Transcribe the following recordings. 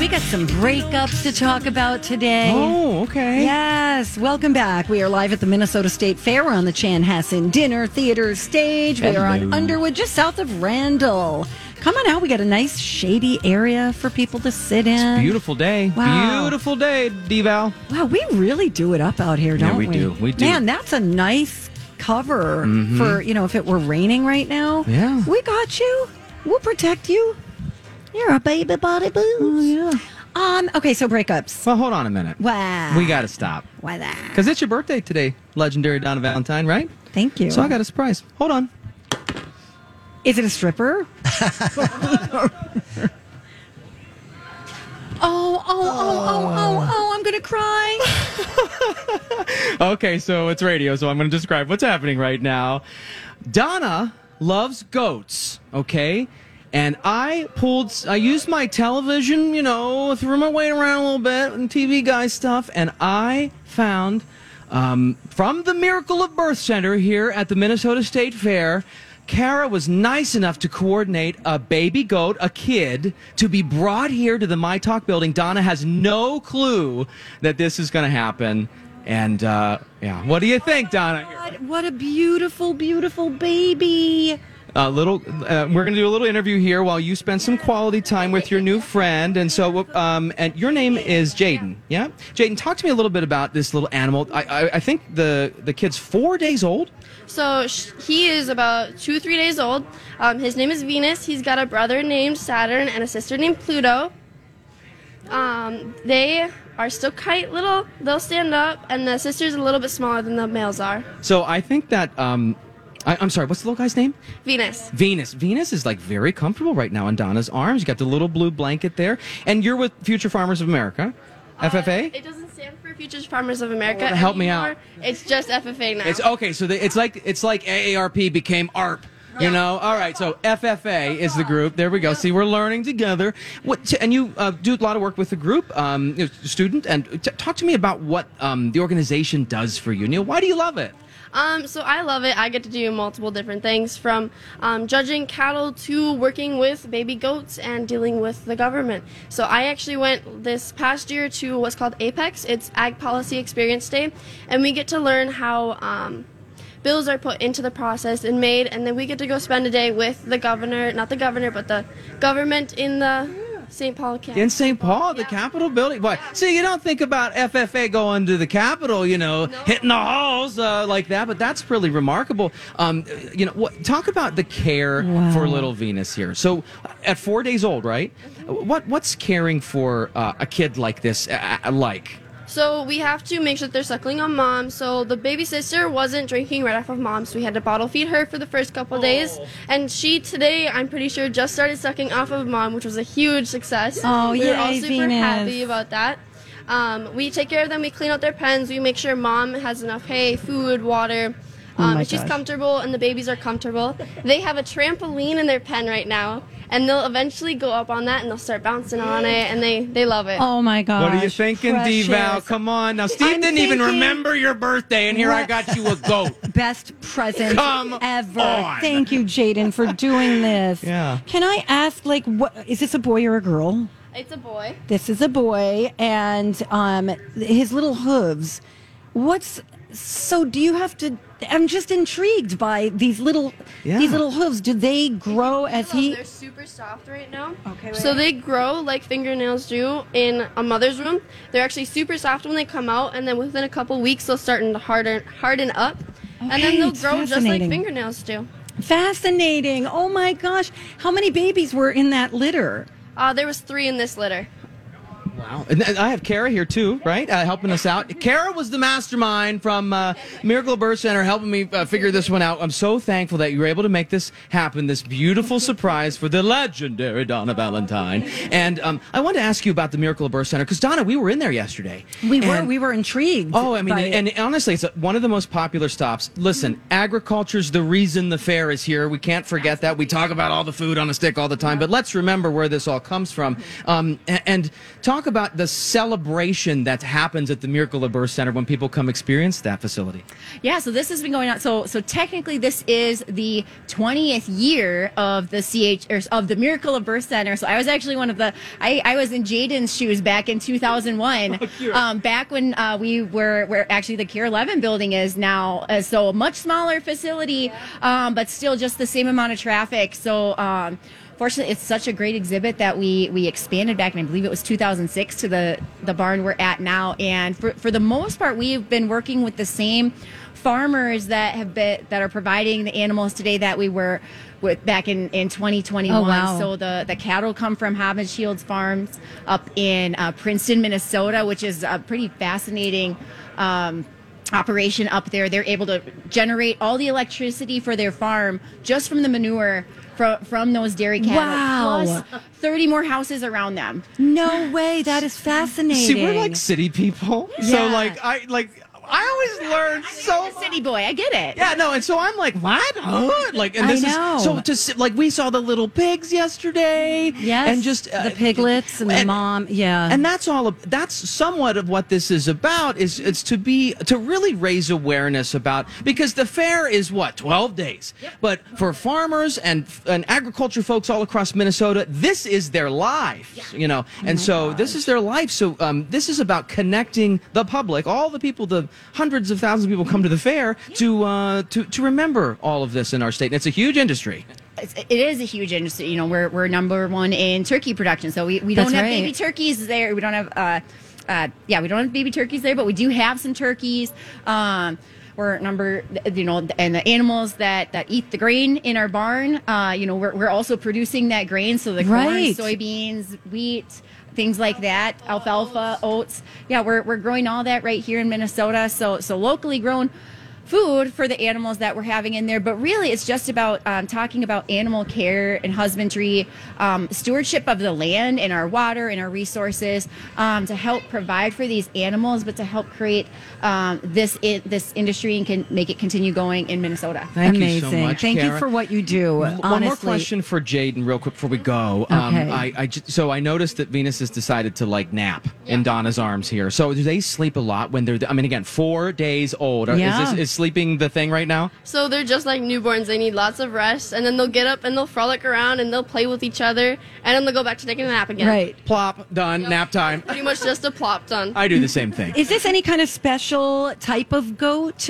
We got some breakups to talk about today. Oh, okay. Yes, welcome back. We are live at the Minnesota State Fair. We're on the Chanhassen Dinner Theater stage. We are on Hello. Underwood, just south of Randall. Come on out. We got a nice shady area for people to sit in. Beautiful day. Wow. Beautiful day, Deval. Wow, we really do it up out here, don't we we? do. We do. Man, that's a nice cover mm-hmm. for, you know, if it were raining right now. Yeah. We got you. We'll protect you. You're a baby body boo. Oh, yeah. Um, okay, so breakups. Well, hold on a minute. Wow. We got to stop. Why that? Because it's your birthday today, legendary Donna Valentine, right? Thank you. So I got a surprise. Hold on. Is it a stripper? oh, oh, oh, oh, oh, oh, I'm going to cry. Okay, so it's radio, so I'm going to describe what's happening right now. Donna loves goats, okay? And I pulled, I used my television, you know, threw my weight around a little bit and TV guy stuff, and I found um, from the Miracle of Birth Center here at the Minnesota State Fair. Kara was nice enough to coordinate a baby goat, a kid, to be brought here to the My Talk building. Donna has no clue that this is going to happen. And uh, yeah, what do you think, Donna? What a beautiful, beautiful baby. A little, uh, we're going to do a little interview here while you spend some quality time with your new friend. And so, um, and your name is Jaden, yeah? Jaden, talk to me a little bit about this little animal. I, I, I think the the kid's four days old. So sh- he is about two, three days old. Um, his name is Venus. He's got a brother named Saturn and a sister named Pluto. Um, they are still quite little. They'll stand up, and the sister's a little bit smaller than the males are. So I think that um, I, I'm sorry. What's the little guy's name? Venus. Venus. Venus is like very comfortable right now in Donna's arms. You got the little blue blanket there, and you're with Future Farmers of America, FFA. It doesn't stand for Future Farmers of America. Help me out. It's just FFA now. It's okay. So the, it's like it's like AARP became ARP. You know, all right. So FFA is the group. There we go. See, we're learning together. What and you uh, do a lot of work with the group, um, you know, student. And t- talk to me about what um, the organization does for you, Neil. Why do you love it? Um, so I love it. I get to do multiple different things from um, judging cattle to working with baby goats and dealing with the government. So I actually went this past year to what's called Apex. It's Ag Policy Experience Day, and we get to learn how um, bills are put into the process and made, and then we get to go spend a day with the governor, not the governor, but the government in the St. Paul campus. In St. Paul, the Capitol building. But see, you don't think about FFA going to the Capitol, you know, hitting the halls uh, like that. But that's really remarkable. Um, you know, what, talk about the care for little Venus here. So, at four days old, right? What what's caring for uh, a kid like this uh, like? So we have to make sure that they're suckling on mom. So the baby sister wasn't drinking right off of mom, so we had to bottle feed her for the first couple of days. And she today, I'm pretty sure, just started sucking off of mom, which was a huge success. Oh, we were all super Venus. happy about that. Um, we take care of them. We clean out their pens. We make sure mom has enough hay, food, water. Oh Um, my and she's gosh. comfortable, and the babies are comfortable. They have a trampoline in their pen right now, and they'll eventually go up on that and they'll start bouncing on it, and they they love it. Oh my god. What are you thinking, D-Val? Come on. Now, Steve I'm didn't even thinking- remember your birthday, and here I got you a goat. Best present Come ever. on. Thank you, Jaden, for doing this. Yeah. Can I ask, like, what is this a boy or a girl? It's a boy. This is a boy, and um, his little hooves. What's So do you have to? I'm just intrigued by these little Yeah. these little hooves. Do they grow as he? They're super soft right now. Okay, So they grow like fingernails do in a mother's womb. They're actually super soft when they come out, and then within a couple weeks they'll start to harden harden up, and then they'll grow just like fingernails do. Fascinating. Oh my gosh. How many babies were in that litter? Uh, there was three in this litter. Wow. And I have Kara here too, right? Uh, helping us out. Kara was the mastermind from uh, Miracle Birth Center helping me uh, figure this one out. I'm so thankful that you were able to make this happen, this beautiful surprise for the legendary Donna Valentine. And um, I wanted to ask you about the Miracle Birth Center because, Donna, we were in there yesterday. We were we were intrigued. Oh, I mean, and, and honestly, it's one of the most popular stops. Listen, agriculture's the reason the fair is here. We can't forget that. We talk about all the food on a stick all the time, but let's remember where this all comes from. Um, a- and, talk about the celebration that happens at the Miracle of Birth Center when people come experience that facility. Yeah, so this has been going on. So, so technically, this is the 20th year of the CH or of the Miracle of Birth Center. So, I was actually one of the. I, I was in Jaden's shoes back in 2001. um, back when uh, we were where actually the KARE 11 building is now. Uh, so a much smaller facility, um, but still just the same amount of traffic. So. Um, Fortunately, it's such a great exhibit that we we expanded back, and I believe it was 2006 to the the barn we're at now. And for for the most part, we've been working with the same farmers that have been that are providing the animals today that we were with back in in 2021. Oh, wow. So the the cattle come from Hobbs Shields Farms up in uh, Princeton, Minnesota, which is a pretty fascinating. Um, operation up there they're able to generate all the electricity for their farm just from the manure from from those dairy cattle Wow. plus 30 more houses around them no way. That is fascinating. See, we're like city people, so like I like I always learn so a city boy i get it Yeah, no, and so I'm like, what? Huh? Like, and I this know. is so to sit, like we saw the little pigs yesterday, Yes, and just uh, the piglets and the mom. Yeah, and that's all. Of, that's somewhat of what this is about. Is it's to be to really raise awareness about because the fair is what twelve days, but for farmers and and agriculture folks all across Minnesota, this is their life. You know, and so this is their life. So um, this is about connecting the public, all the people, the hundreds of thousands of people come to the fair to uh, to to remember all of this in our state. And it's a huge industry. it's, it is a huge industry. You know, we're, we're number one in turkey production. So we, we don't That's have right. baby turkeys there. We don't have, uh, uh, yeah, we don't have baby turkeys there, but we do have some turkeys. Um, we're number, you know, and the animals that, that eat the grain in our barn, uh, you know, we're, we're also producing that grain. So the Right. corn, soybeans, wheat, things like that, alfalfa, oats. Yeah, we're, we're growing all that right here in Minnesota. So, so locally grown food for the animals that we're having in there. But really, it's just about um, talking about animal care and husbandry, um, stewardship of the land and our water and our resources um, to help provide for these animals, but to help create um, this i- this industry and can make it continue going in Minnesota. Thank amazing. you so much. Thank you for what you do. One honestly. more question for Jaden, real quick before we go. Um, Okay. I, I so I noticed that Venus has decided to like nap in Donna's arms here. So do they sleep a lot when they're? I mean, again, four days old. Are- Yeah. Is, this, is sleeping the thing right now? So they're just like newborns. They need lots of rest, and then they'll get up and they'll frolic around and they'll play with each other, and then they'll go back to taking a nap again. Right. Plop, done, nap time. Pretty much just a plop done. I do the same thing. Is this any kind of special type of goat?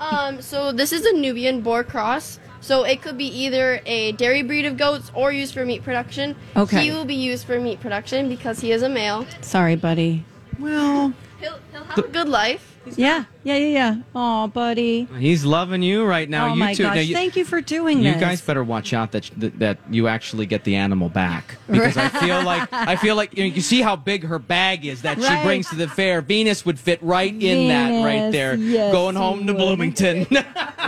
Um, so this is a Nubian boar cross. So it could be either a dairy breed of goats or used for meat production. Okay. He will be used for meat production because he is a male. Sorry, buddy. Well, He'll, he'll have a good life. Yeah, yeah, yeah, yeah. Oh, buddy. he's loving you right now. oh you my two. gosh! Now, you, Thank you for doing you this. You guys better watch out that, that that you actually get the animal back because I feel like I feel like you, know, you see how big her bag is that she brings to the fair. Venus would fit right in that right there. yes, going home to would. Bloomington.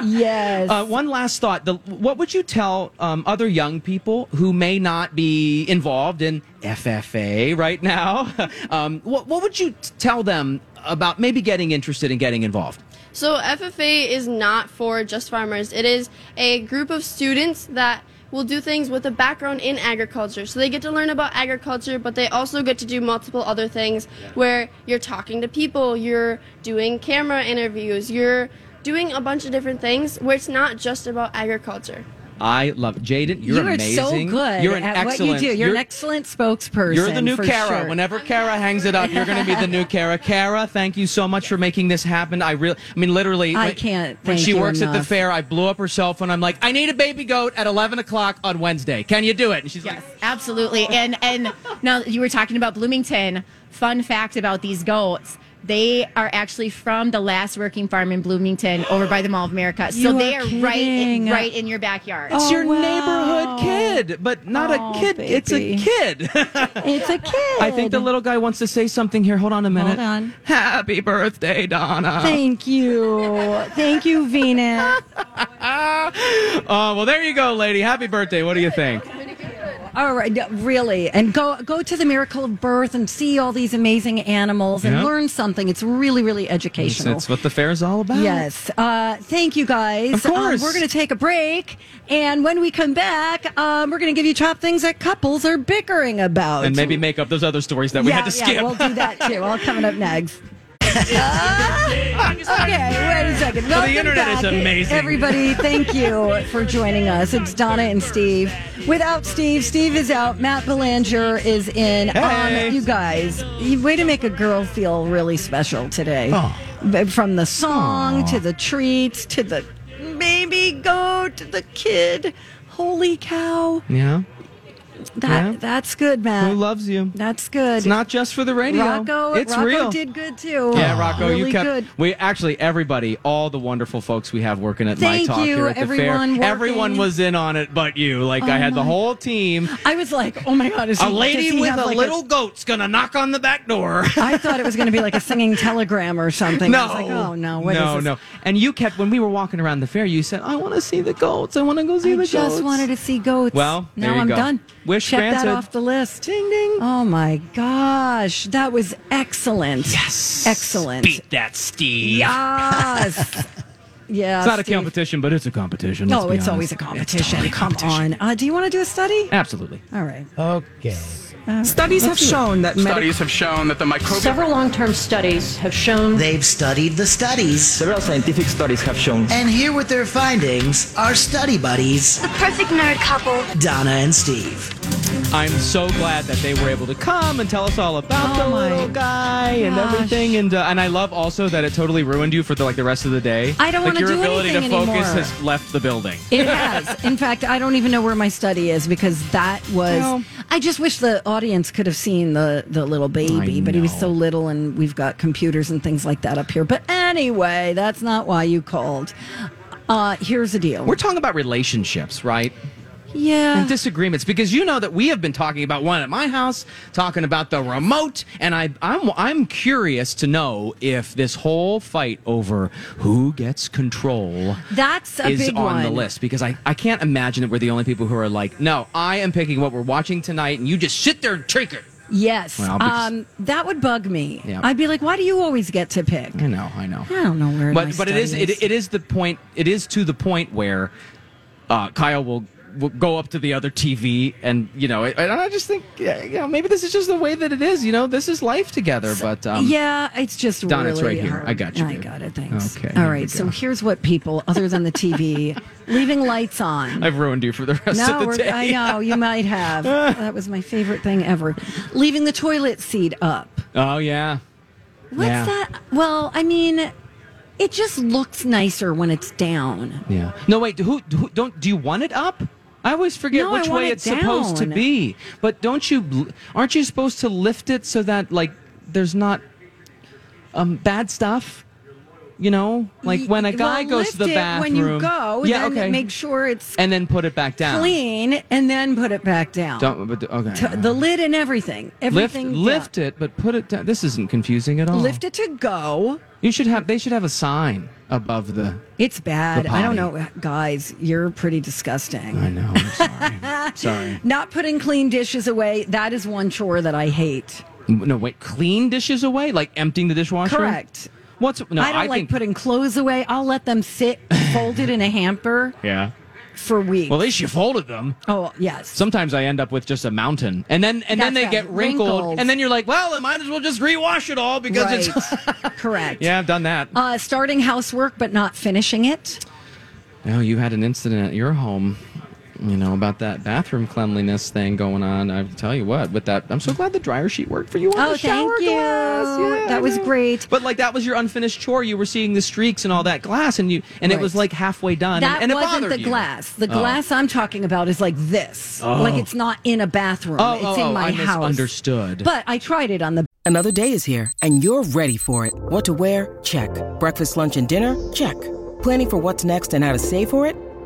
Yes. Uh, one last thought. The, what would you tell um, other young people who may not be involved in FFA right now? um, what, what would you tell them about maybe getting interested in getting involved? So FFA is not for just farmers. It is a group of students that will do things with a background in agriculture. So they get to learn about agriculture, but they also get to do multiple other things where you're talking to people, you're doing camera interviews, you're doing a bunch of different things where it's not just about agriculture. I love Jaden. You're you are amazing. so good You're an at excellent. what you do. You're, an excellent spokesperson. You're the new for Kara. sure. Whenever Kara hangs it up, you're going to be the new Kara. Kara, thank you so much for making this happen. I really, I mean, literally, I when- can't When thank she you works at the fair, I blew up her cell phone. I'm like, I need a baby goat at 11 o'clock on Wednesday. Can you do it? And she's like, Yes, Absolutely. And and now you were talking about Bloomington. Fun fact about these goats. They are actually from the last working farm in Bloomington over by the Mall of America. So You they are are right in, kidding. right in your backyard. It's Oh, your wow. neighborhood kid, but not Oh, a kid. It's a baby. kid. It's a kid. I think the little guy wants to say something here. Hold on a minute. Hold on. Happy birthday, Donna. Thank you. Thank you, Venus. Oh, well, there you go, lady. Happy birthday. What do you think? All right, really, and go go to the Miracle of Birth and see all these amazing animals and learn something. It's really, really educational. That's what the fair is all about. Yes. Uh, thank you, guys. Of course. Um, we're going to take a break, and when we come back, um, we're going to give you top things that couples are bickering about, And maybe make up those other stories that we yeah, had to skip. yeah, we'll do that too. All coming up next. okay, wait a second. the Welcome internet is amazing. Everybody, thank you for joining us. It's Donna and Steve. Without Steve, Steve is out. Matt Belanger is in. Hey. Um, you guys, way to make a girl feel really special today. Oh. From the song to the treats to the baby goat to the kid. Holy cow. yeah. That Yeah. That's good, Matt. Who loves you? That's good. It's not just for the radio. Rocco, it's Rocco real. did good too. Yeah, Rocco, really you kept. good. We actually everybody, all the wonderful folks we have working at Thank My Talk you, here at the everyone fair. Everyone was in on it, but you. Like oh I Oh had the whole team. I was like, oh my god, is A he, lady with a like little goat's gonna knock on the back door. I thought it was going to be like a singing telegram or something. No, I was like, oh no, what is no, this? no. And you kept when we were walking around the fair. You said, "I want to see the goats. I want to go see I the goats. I just wanted to see goats. Well, now I'm go. done. Wish Check that off the list. Ding ding. Oh my gosh, that was excellent. Yes. excellent. Beat that, Steve. Yes. Yeah. It's not a competition, but it's a competition. No, be it's always a competition. It's totally a Come competition. on. Uh, do you want to do a study? Absolutely. All right. Okay. Studies have shown that medical Studies have shown that the microbial Several long-term studies have shown They've studied the studies. Several scientific studies have shown And here with their findings are study buddies, The perfect nerd couple. Donna and Steve. I'm so glad that they were able to come and tell us all about Oh the little guy and everything. And uh, and I love also that it totally ruined you for the like the rest of the day. I don't like wanna do anything anymore. your ability to focus anymore. has left the building. It has. In fact, I don't even know where my study is because that was. Well- I just wish the audience could have seen the the little baby, but he was so little, and we've got computers and things like that up here. But anyway, that's not why you called. Uh, here's the deal. We're talking about relationships, right? Yeah. And disagreements because you know that we have been talking about one at my house, talking about the remote, and I, I'm I'm curious to know if this whole fight over who gets control That's a is on one. the list because I, I can't imagine that we're the only people who are like, no, I am picking what we're watching tonight, and you just sit there and take it. Yes. Well, um, that would bug me. Yeah. I'd be like, why do you always get to pick? I know, I know. I don't know where. but but it is, study it, it is the point. It is to the point where uh, Kyle will. Go up to the other TV, and you know, and I just think, you know, maybe this is just the way that it is. You know, this is life together. But um, yeah, it's just Don, really it's right here. I got you, I babe. got it. Thanks. Okay, All right. So here's what people, other than the TV, leaving lights on. I've ruined you for the rest no, of the day. I know you might have. that was my favorite thing ever. Leaving the toilet seat up. Oh yeah. What's Yeah. that? Well, I mean, it just looks nicer when it's down. Yeah. No, wait. Who, who don't? Do you want it up? I always forget No, which way it it's supposed to be. But don't you? Aren't you supposed to lift it so that like there's not um bad stuff? You know, like when a guy Well, goes to the lift bathroom. when you go, yeah, then okay. make sure it's and then put it back down. clean, and then put it back down. Don't. But, okay. T- the lid and everything. Everything. lift it, but put it down. This isn't confusing at all. Lift it to go. You should have. They should have a sign above the. It's bad. The I don't know, guys. You're pretty disgusting. I know. I'm sorry. sorry. Not putting clean dishes away. That is one chore that I hate. No, wait. Clean dishes away, like emptying the dishwasher. Correct. What's no? I don't like think, putting clothes away. I'll let them sit folded in a hamper Yeah. For weeks. Well, at least you folded them. oh, yes. Sometimes I end up with just a mountain, and then and then they right. get wrinkled, Wrinkled. and then you're like, well, I might as well just rewash it all because right. it's. Correct. yeah, I've done that. Uh, starting housework but not finishing it. oh, you had an incident at your home. You know, about that bathroom cleanliness thing going on. I tell you what, with that, I'm so glad the dryer sheet worked for you on Oh, the shower thank you. glass. Yeah, That I was know. great. But like that was your unfinished chore. You were seeing the streaks and all that glass, and you and it was like halfway done. That and, and it wasn't bothered the you. glass. The Oh. glass I'm talking about is like this. Oh. Like it's not in a bathroom. Oh, it's oh, in oh, my I house. misunderstood. But I tried it on the Another day is here, and you're ready for it. What to wear? Check. Breakfast, lunch, and dinner? Check. Planning for what's next and how to save for it?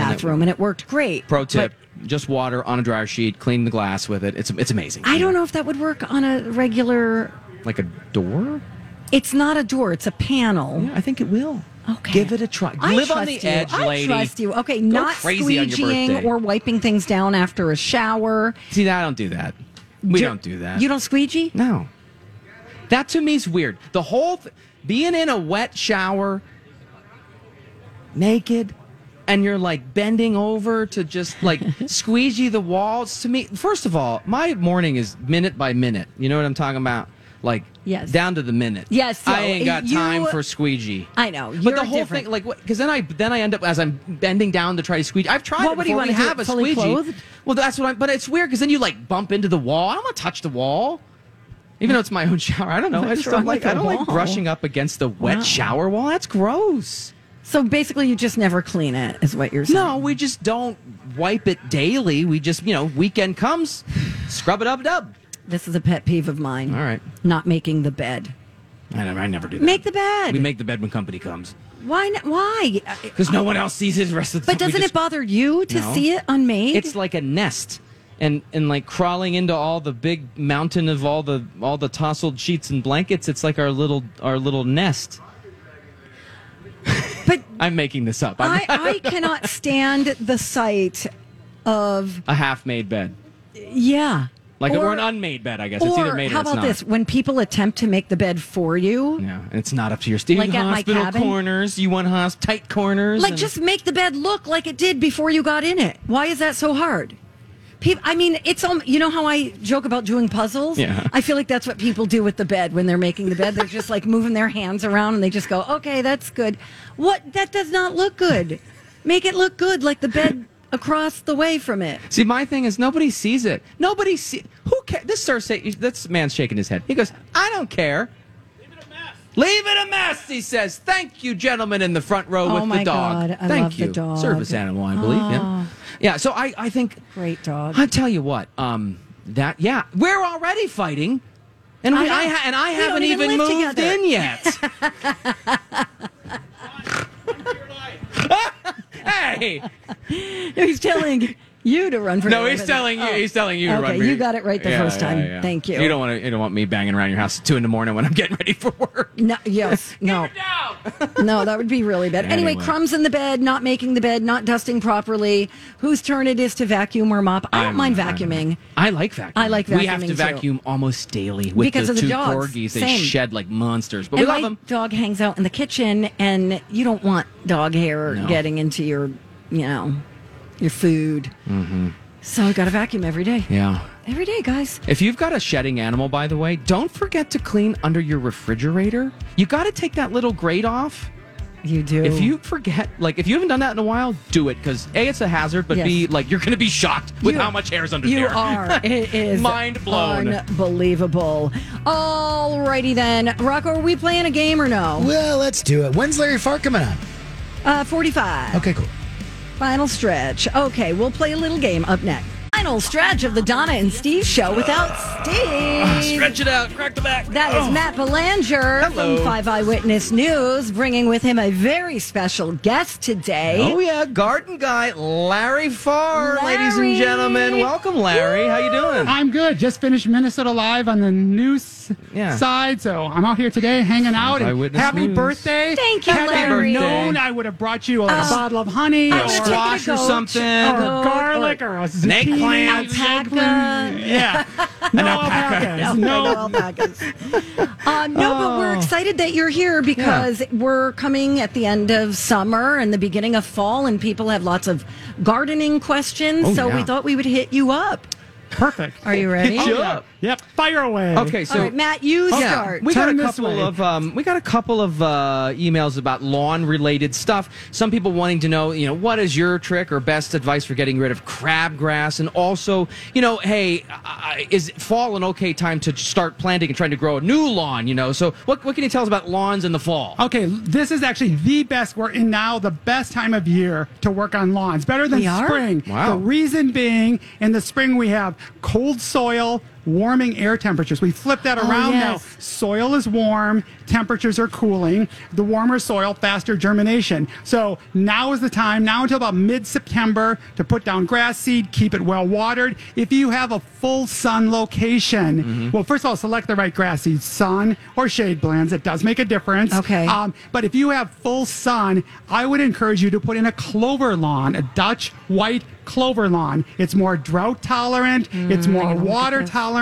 Bathroom and it worked great. Pro tip: just water on a dryer sheet, clean the glass with it. It's it's amazing. I don't know if that would work on a regular like a door. It's not a door, it's a panel. Yeah, I think it will. Okay. Give it a try. I Live on trust the you. edge, I trust you. Okay, Go not crazy on your squeegeeing birthday. or wiping things down after a shower. See, I don't do that. We Do- don't do that. You don't squeegee? No. That to me is weird. The whole th- being in a wet shower, naked, and you're like bending over to just like squeegee the walls. To me, first of all, my morning is minute by minute. You know what I'm talking about? Like Yes. down to the minute. Yes, so I ain't got you- time for squeegee. I know. But the whole different. thing, like, because then I then I end up as I'm bending down to try to squeegee. I've tried Well, it what do you we do, have a squeegee. clothed? Well, that's what I'm. But it's weird because then you like bump into the wall. I don't want to touch the wall, even though it's my own shower. I don't know. I just don't like. I don't like brushing up against the wet Wow. shower wall. That's gross. So basically, you just never clean it, is what you're saying. No, we just don't wipe it daily. We just, you know, weekend comes, scrub it up, dub. This is a pet peeve of mine. All right. Not making the bed. I never, I never do that. Make the bed. We make the bed when company comes Why? Not, why? because no one else sees his rest of the. But doesn't just- it bother you to No. see it unmade? It's like a nest. And, and like crawling into all the big mountain of all the all the tousled sheets and blankets, it's like our little our little nest. But I'm making this up. I'm I, I cannot stand the sight of a half-made bed, yeah. like or, or an unmade bed. I guess it's either or made or how about this? When people attempt to make the bed for you, Yeah, it's not up to your Steve. Like at my hospital cabin? corners. You want hosp tight corners. like and- just make the bed look like it did before you got in it. Why is that so hard? People, I mean, it's um, you know how I joke about doing puzzles. Yeah. I feel like that's what people do with the bed when they're making the bed. They're just like moving their hands around and they just go, "Okay, that's good." What? That does not look good. Make it look good, like the bed across the way from it. See, my thing is nobody sees it. Nobody see. Who cares? This sir say this man's shaking his head. He goes, "I don't care." Leave it a mess, he says. Thank you, gentlemen in the front row Oh with the dog. God, I Thank you. dog. Service animal, I believe. Yeah. Oh. Yeah. So I, I think Great dog. I tell you what, um, that yeah, we're already fighting, and we, I. I, ha- and I haven't even even moved together. in yet. hey, He's telling you to run for no, he's telling you. Oh. He's telling you to Okay, run. for you got it right the Yeah, first time. yeah. Thank you. You don't want to. You don't want me banging around your house at two in the morning when I'm getting ready for work. No, yes, no. no, that would be really bad. Anyway, Anyway. crumbs in the bed, not making the bed, not dusting properly. Whose turn it is to vacuum or mop? I don't I'm- mind vacuuming. I like vacuuming. I like vacuuming. We have to too. vacuum almost daily with Because the of the two dogs. corgis. They Same. shed like monsters, but and we love my them. dog hangs out in the kitchen, and you don't want dog hair No. getting into your, you know, your food. Mm-hmm. So I got to vacuum every day. Yeah. Every day, guys. If you've got a shedding animal, by the way, don't forget to clean under your refrigerator. You got to take that little grate off. You do. If you forget, like, if you haven't done that in a while, do it because a, it's a hazard, but Yes. b, like, you're going to be shocked with You- how much hair is under You there. are. It is Mind blown. Unbelievable. Alrighty then, Rocco. Are we playing a game or no? Well, let's do it. When's Larry Farr coming on? Uh, forty-five. Okay, cool. Final stretch. Okay, we'll play a little game up next. Final stretch of the Donna and Steve show without ah, Steve. Stretch it out, crack the back. That is oh. Matt Belanger Hello. from Five Eyewitness News, bringing with him a very special guest today. Oh yeah, garden guy Larry Farr, ladies and gentlemen. Welcome, Larry. How you doing? I'm good. Just finished Minnesota Live on the news Yeah. side, so I'm out here today hanging out. And happy News. birthday! Thank you, Had I known, I would have brought you a bottle of honey or, gonna squash or something. or goat, garlic or, a Snake zucchini, plant. Alpaca. Yeah, no alpacas. No, No, alpacas. Uh, no, but we're excited that you're here because we're coming at the end of summer and the beginning of fall, and people have lots of gardening questions. Oh, so yeah. we thought we would hit you up. Perfect. Are you ready? Hit Oh, yeah. Yep, fire away. Okay, so All right, Matt, you Yeah, start. we got a this couple way. of um, we got a couple of uh, emails about lawn related stuff. Some people wanting to know, you know, what is your trick or best advice for getting rid of crabgrass, and also, you know, hey, uh, is fall an okay time to start planting and trying to grow a new lawn? You know, so what what can you tell us about lawns in the fall? Okay, this is actually the best. We're in now the best time of year to work on lawns. Better than We are? spring. Wow. The reason being, in the spring we have cold soil, warming air temperatures. We flip that around yes. now. Soil is warm, temperatures are cooling. The warmer soil, faster germination. So now is the time, now until about mid September, to put down grass seed, keep it well watered. If you have a full sun location, well, first of all, select the right grass seed, sun or shade blends. It does make a difference. Okay. Um, but if you have full sun, I would encourage you to put in a clover lawn, a Dutch white clover lawn. It's more drought tolerant. it's more water tolerant,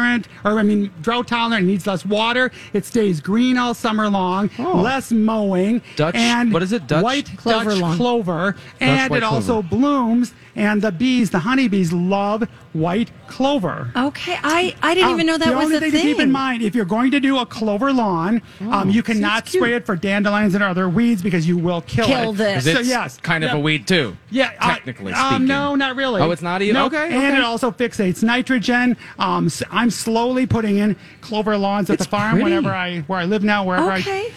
or I mean, drought tolerant needs less water. It stays green all summer long. Oh. Less mowing. Dutch- and what is it? Dutch- white Clover Dutch lawn. clover, and white it also clover. blooms. And the bees, the honeybees, love white clover. Okay, I, I didn't Um, even know that the was only a thing, thing. to keep in mind if you're going to do a clover lawn, um, you cannot cute. spray it for dandelions and other weeds because you will kill, Kill it. this. 'Cause So it's yes, kind of Yeah. a weed too. Yeah, uh, technically um, speaking. no, not really. Oh, it's not even- No, okay, And it also fixates nitrogen. Um, s- I'm slowly putting in clover lawns at It's the farm pretty. whenever I where I live now. Wherever Okay. I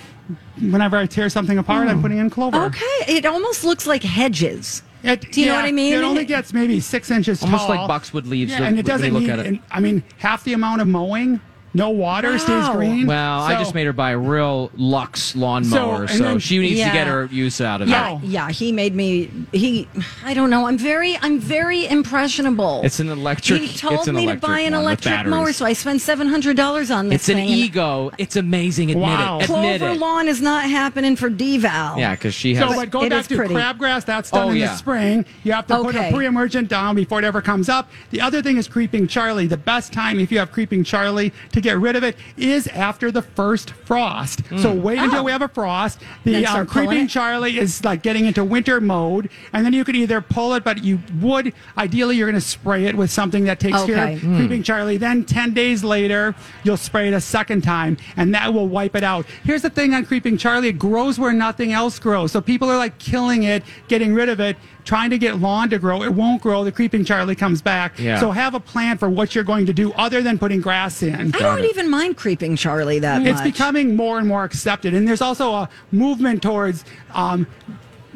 whenever I tear something apart, I'm putting in clover. Okay, it almost looks like hedges. It, Do you know what I mean? It only gets maybe six inches Almost tall. like boxwood leaves Yeah, when- and it when you doesn't look need. at it. and, I mean, half the amount of mowing, no water, stays green. Well, I just made her buy a real Lux lawnmower, So, so, then- she needs Yeah. to get her use out of Yeah, it. yeah. He made me. He. I don't know. I'm very. I'm very impressionable. It's an electric- He told it's an me to buy an electric mower, so I spent seven hundred dollars on this It's an thing. and ego. It's amazing. Admit Wow. it. Admit Clover it. lawn is not happening for deval. Yeah, because she has. So, but going it back to pretty. crabgrass, that's done Oh, in yeah. the spring. You have to put a pre-emergent down before it ever comes up. The other thing is creeping Charlie. The best time if you have creeping Charlie to get rid of it is after the first frost. So wait until Oh. we have a frost. The start um, creeping it? Charlie is like getting into winter mode, and then you could either pull it, but you would ideally you're going to spray it with something that takes care of Hmm. creeping Charlie. Then ten days later, you'll spray it a second time, and that will wipe it out. Here's the thing on creeping Charlie: it grows where nothing else grows. So people are like killing it, getting rid of it, trying to get lawn to grow. It won't grow. The creeping Charlie comes back. Yeah. So have a plan for what you're going to do other than putting grass in. I don't even mind creeping Charlie that It's much. becoming more and more accepted, and there's also a movement towards. Um,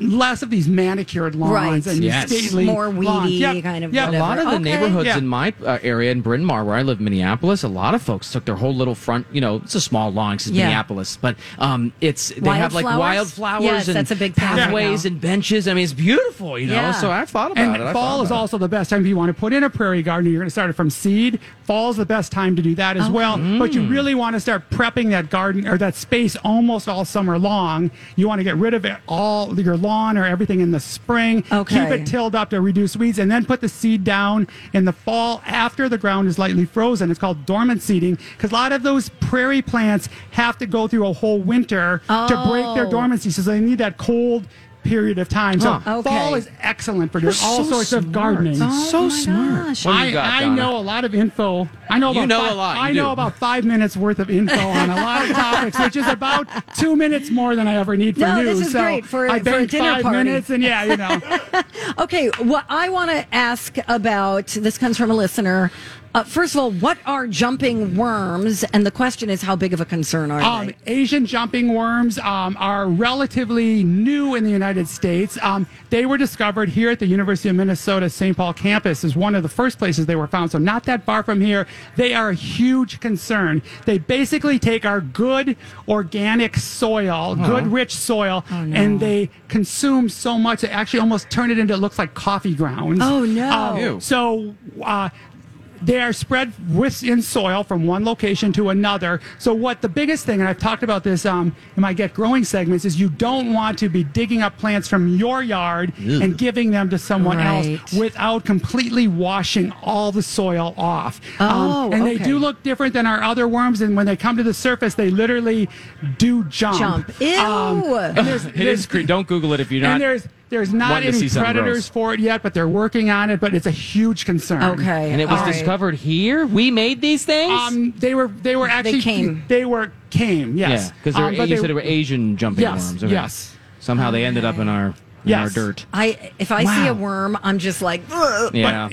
Less of these manicured lawns Right. and Yes. stately More lawns. weedy Yep. kind of Yep. A lot of the Okay. neighborhoods Yeah. in my uh, area in Bryn Mawr, where I live, in Minneapolis, a lot of folks took their whole little front. You know, it's a small lawn 'cause it's Yeah. Minneapolis, but um, it's they have like Wildflowers? wildflowers Yes, and that's a big thing pathways now. and benches. I mean, it's beautiful. You know, Yeah. so I've thought about and it. Fall is about it. also the best time if you want to put in a prairie garden. You're going to start it from seed. Fall's the best time to do that as well. But you really want to start prepping that garden or that space almost all summer long. You want to get rid of it all your lawn or everything in the spring. Okay. Keep it tilled up to reduce weeds, and then put the seed down in the fall after the ground is lightly frozen. It's called dormant seeding because a lot of those prairie plants have to go through a whole winter to break their Oh. dormancy, so they need that cold period of time. So Huh. Okay. fall is excellent for doing You're all so sorts of gardening. Oh so smart. gosh. What do I, you got, I Donna? know a lot of info. I know You know five, a lot, you I know do. about five minutes worth of info on a lot of topics, which is about two minutes more than I ever need for No, news. this is so great for- I for a banked dinner five party. minutes, and yeah, you know. Okay, what I want to ask about this comes from a listener. Uh, first of all, what are jumping worms? And the question is, how big of a concern are Um, they? Asian jumping worms um, are relatively new in the United United States. Um, they were discovered here at the University of Minnesota St. Paul campus is one of the first places they were found. So not that far from here. They are a huge concern. They basically take our good organic soil, Oh. good rich soil, and they consume so much they actually almost turn it into it looks like coffee grounds. Oh, no. Um, so uh, they are spread within soil from one location to another. So what the biggest thing, and I've talked about this um, in my Get Growing segments, is you don't want to be digging up plants from your yard Ew. and giving them to someone Right. else without completely washing all the soil off. Um, Oh, and they do look different than our other worms, and when they come to the surface, they literally do jump. Jump. Ew. and there's, It is cre- Don't Google it if you're not. And there's there's not any predators gross. for it yet, but they're working on it. But it's a huge concern. Okay. And it was all right. discovered here. We made these things. Um, they were they were actually came. They were came. Yes. Yeah, because Um, you they- said they were Asian jumping Yes, worms. okay. yes. Somehow they ended up in our in our dirt. I if I see a worm, I'm just like, "Ugh." Yeah.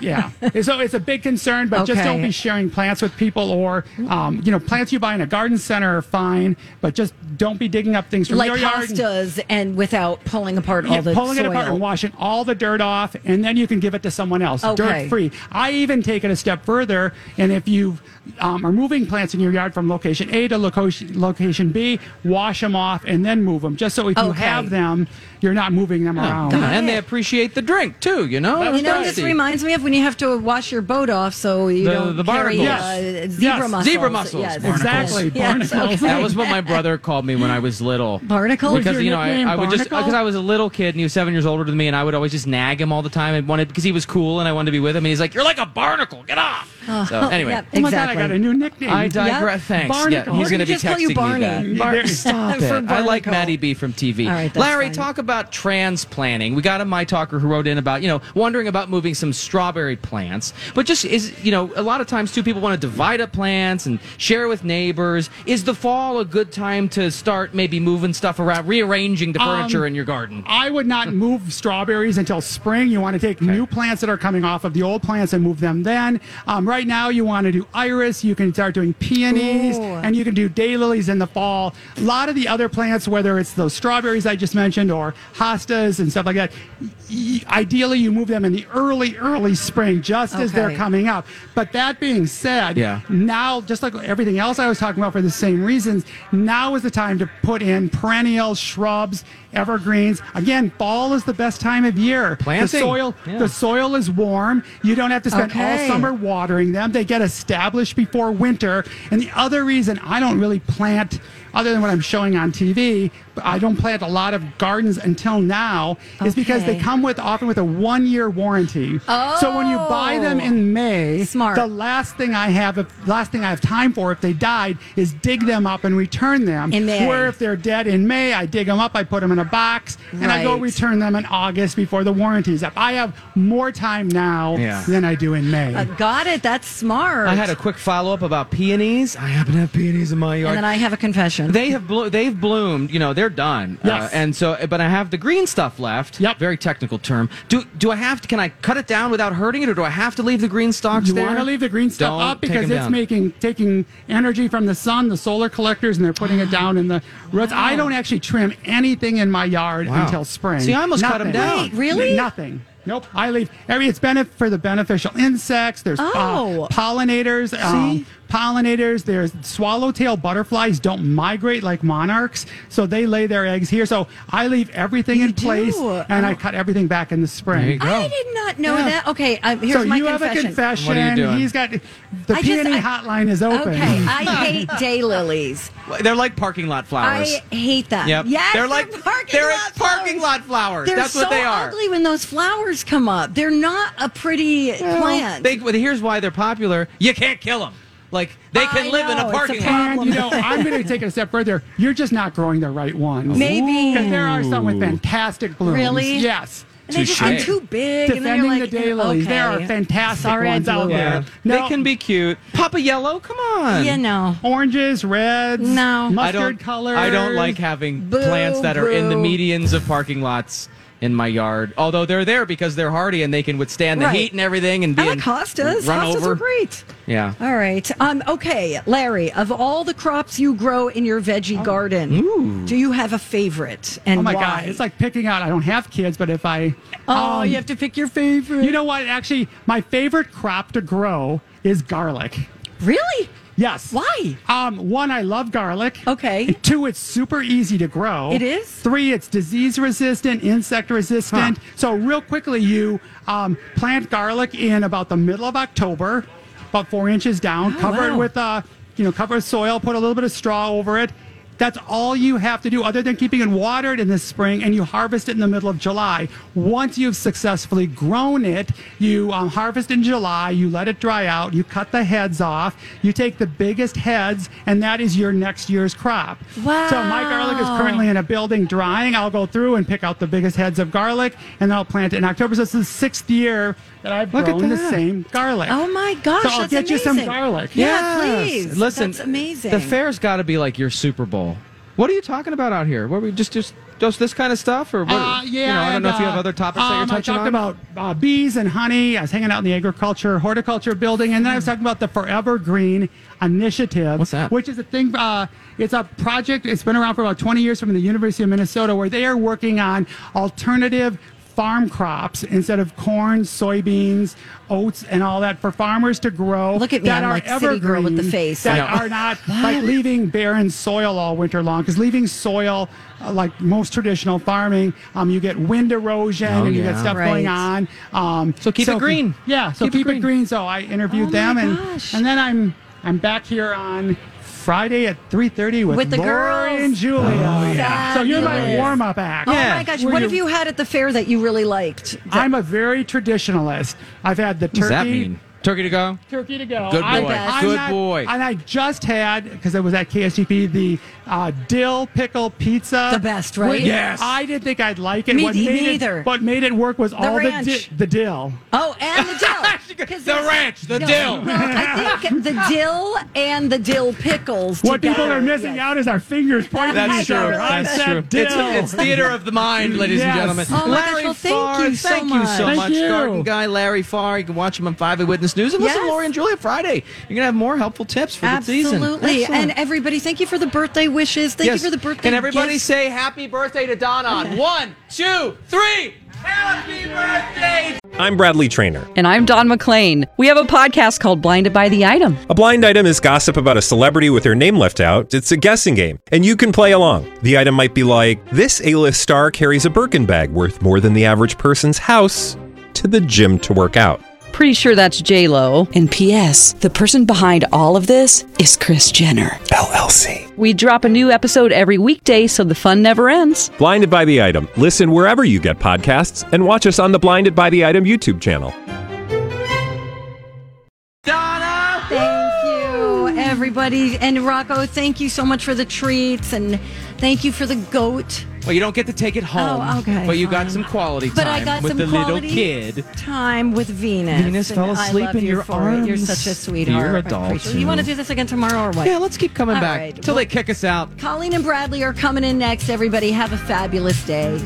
yeah. So it's a big concern, but just don't be sharing plants with people or, um, you know, plants you buy in a garden center are fine, but just don't be digging up things from like your yard. and- hostas, and without pulling apart all Yeah, the pulling soil. it apart and washing all the dirt off, and then you can give it to someone else, Okay. dirt free. I even take it a step further, and if you um, are moving plants in your yard from location A to location location B, wash them off and then move them, just so if you have them, you're not moving them around. and they appreciate the drink too. You know. You know, this reminds me of when you have to wash your boat off so you The- don't the carry barnacles. uh, zebra Yes. mussels. Zebra mussels. Yes. Exactly, Yes. barnacles. okay. That was what my brother called me when I was little. Barnacle? Was Because your you know, I, nickname I would just Barnacle? because I was a little kid and he was seven years older than me, and I would always just nag him all the time and wanted because he was cool and I wanted to be with him, and he's like, "You're like a barnacle, get off." So anyway, Yep, Oh my exactly. God, I got a new nickname. I digress. Yep. Thanks. Barnacle. Yeah, he's going to be just call you texting Barney. me that. Bar- Stop For it. I like Maddie B from TV. All right, that's Larry, fine. talk about transplanting. We got a my talker who wrote in about you know wondering about moving some strawberry plants, but just is you know a lot of times too people want to divide up plants and share with neighbors. Is the fall a good time to start maybe moving stuff around, rearranging the furniture Um, in your garden? I would not move strawberries until spring. You want to take new plants that are coming off of the old plants and move them then. Um, right now, you want to do iris. You can start doing peonies, Ooh. and you can do daylilies in the fall. A lot of the other plants, whether it's those strawberries I just mentioned or hostas and stuff like that, y- ideally you move them in the early, early spring, just as they're coming up. But that being said, Yeah. now, just like everything else I was talking about for the same reasons, now is the time to put in perennials, shrubs, evergreens. Again, fall is the best time of year. Planting. The soil, Yeah. the soil is warm. You don't have to spend Okay. all summer watering them. They get established before winter. And the other reason I don't really plant, other than what I'm showing on TV, but I don't plant a lot of gardens until now, is because they come with often with a one year warranty. Oh. So when you buy them in May, Smart. the last thing I have, if, last thing I have time for if they died, is dig them up and return them. In May. Where if they're dead in May, I dig them up, I put them in a box, and I go return them in August before the warranty's up. I have more time now Yeah. than I do in May. Uh, got it. That's smart. I had a quick follow up about peonies. I happen to have peonies in my yard. and then I have a confession. They have blo- they've bloomed. You know they're done. Uh, and so, but I have the green stuff left. Yep. Very technical term. Do do I have to? Can I cut it down without hurting it, or do I have to leave the green stalks you there? want to leave the green stuff Don't up because it's down. making taking energy from the sun, the solar collectors, and they're putting it down in the roots. I don't actually trim anything in my yard Wow. until spring. See, I almost cut them down. Wait, really? Nothing. Nope. I leave every. It's benefit for the beneficial insects. There's uh, Oh. pollinators. Um, pollinators. There's swallowtail butterflies don't migrate like monarchs, so they lay their eggs here. So I leave everything You in place, do? and I Oh. cut everything back in the spring. There you go. I did not know Yeah. that. Okay, uh, here's so my you confession. have a confession. What are you doing? He's got the I just- peony I- hotline is open. Okay, I hate daylilies. They're like parking lot flowers. I hate them. Yep. Yes, They're like parking they're lot parking flowers. lot flowers. They're That's so what they are. ugly when those flowers come up. They're not a pretty plant. They, well, here's why they're popular. You can't kill them. Like they can I live in know, a it's a parking lot. problem. You know, I'm going to take it a step further. You're just not growing the right ones. Maybe. because there are some with fantastic blooms. Really? Yes. and they just Touche. get too big. and then Defending you're like, the daylilies. There are fantastic Sorry, ones out blew it. there. They can be cute. Papa Yellow, come on. You know. oranges, reds, No. I mustard don't. I don't like having Boo, plants that are in the medians of parking lots. In my yard. Although they're there because they're hardy and they can withstand the Right. heat and everything and I being like hostas. run Hostas over. are great. Yeah. All right. Um, okay, Larry, of all the crops you grow in your veggie garden, do you have a favorite? And oh my why? god, it's like picking out. I don't have kids, but if I Oh, you have to pick your favorite. You know what? Actually, my favorite crop to grow is garlic. Really? Yes. Why? Um, one, I love garlic. Okay. Two, it's super easy to grow. It is? Three, it's disease resistant, insect resistant. So real quickly, you um, plant garlic in about the middle of October, about four inches down. cover Oh, wow. it with uh, you know, cover with soil. Put a little bit of straw over it. That's all you have to do, other than keeping it watered in the spring, and you harvest it in the middle of July. Once you've successfully grown it, you um, harvest in July, you let it dry out, you cut the heads off, you take the biggest heads, and that is your next year's crop. Wow. So my garlic is currently in a building drying. I'll go through and pick out the biggest heads of garlic, and then I'll plant it in October. So it's the sixth year that I've Look at grown the same garlic. Oh my gosh, So I'll that's get you some garlic. Yeah, Yes. please. Listen, That's amazing. The fair's got to be like your Super Bowl. What are you talking about out here? What we just just just this kind of stuff, or what? Uh, yeah, you know, I don't and, know if you have other topics that um, you're touching on. I talked on. about uh, bees and honey. I was hanging out in the agriculture, horticulture building, and then I was talking about the Forever Green Initiative. What's that? Which is a thing. Uh, it's a project. It's been around for about 20 years from the University of Minnesota, where they are working on alternative farm crops instead of corn, soybeans, oats, and all that for farmers to grow. Look at me, that I'm are like city girl with the face. That are not like leaving barren soil all winter long. Because leaving soil, uh, like most traditional farming, um, you get wind erosion Oh, and you yeah. get stuff Right. going on. Um, So keep it green. Yeah, so Keep it keep, it, green. green. So I interviewed Oh them, my and gosh. and then I'm I'm back here on. Friday at 3.30 with, With the Lori girls. and Julia. Oh, yeah. So you're my warm-up act. Oh my gosh, Where what you- have you had at the fair that you really liked? I'm a very traditionalist. I've had the what does that turkey, mean? Turkey to go. turkey to go. Good boy. I'm Good not- boy. And I just had because it was at KSTP the uh, dill pickle pizza. The best, right? Which Yes. I didn't think I'd like it. Me- what me made neither. It, what made it work was all the, di- the dill. Oh, and the dill. The ranch, the no, dill. Well, I think the dill and the dill pickles. What people are missing yes. out is our fingers pointing at That's each true. other. I That's true. It's, dill. it's theater of the mind, ladies and gentlemen. Oh my gosh, Larry well, thank Farr, you so thank you so much. much, you. garden guy Larry Farr. You can watch him on Five Eyewitness News and listen Yes. to Lori and Julia Friday. You're gonna have more helpful tips for the season. Absolutely. And everybody, thank you for the birthday wishes. Thank Yes. you for the birthday Can everybody gifts. say happy birthday to Donna on one, two, three? Happy birthday! I'm Bradley Trainer. And I'm Don McClain. We have a podcast called Blinded by the Item. A blind item is gossip about a celebrity with their name left out. It's a guessing game, and you can play along. The item might be like this: A-list star carries a Birkin bag worth more than the average person's house to the gym to work out. Pretty sure that's J Lo. And P.S. The person behind all of this is Kris Jenner. LLC. We drop a new episode every weekday, so the fun never ends. Blinded by the item. Listen wherever you get podcasts, and watch us on the Blinded by the Item YouTube channel. Donna! Thank you, everybody. And Rocco, thank you so much for the treats. And thank you for the goat. Well, you don't get to take it oh, home. Oh, okay, But you fine. got some quality time But I got with some the little quality kid. time with Venus. Venus And fell I asleep love in you your for it. You're arms. such a sweetheart. Dear I adult. appreciate it. You want to do this again tomorrow or what? Yeah, let's keep coming All back right. till they kick us out. Colleen and Bradley are coming in next. Everybody have a fabulous day.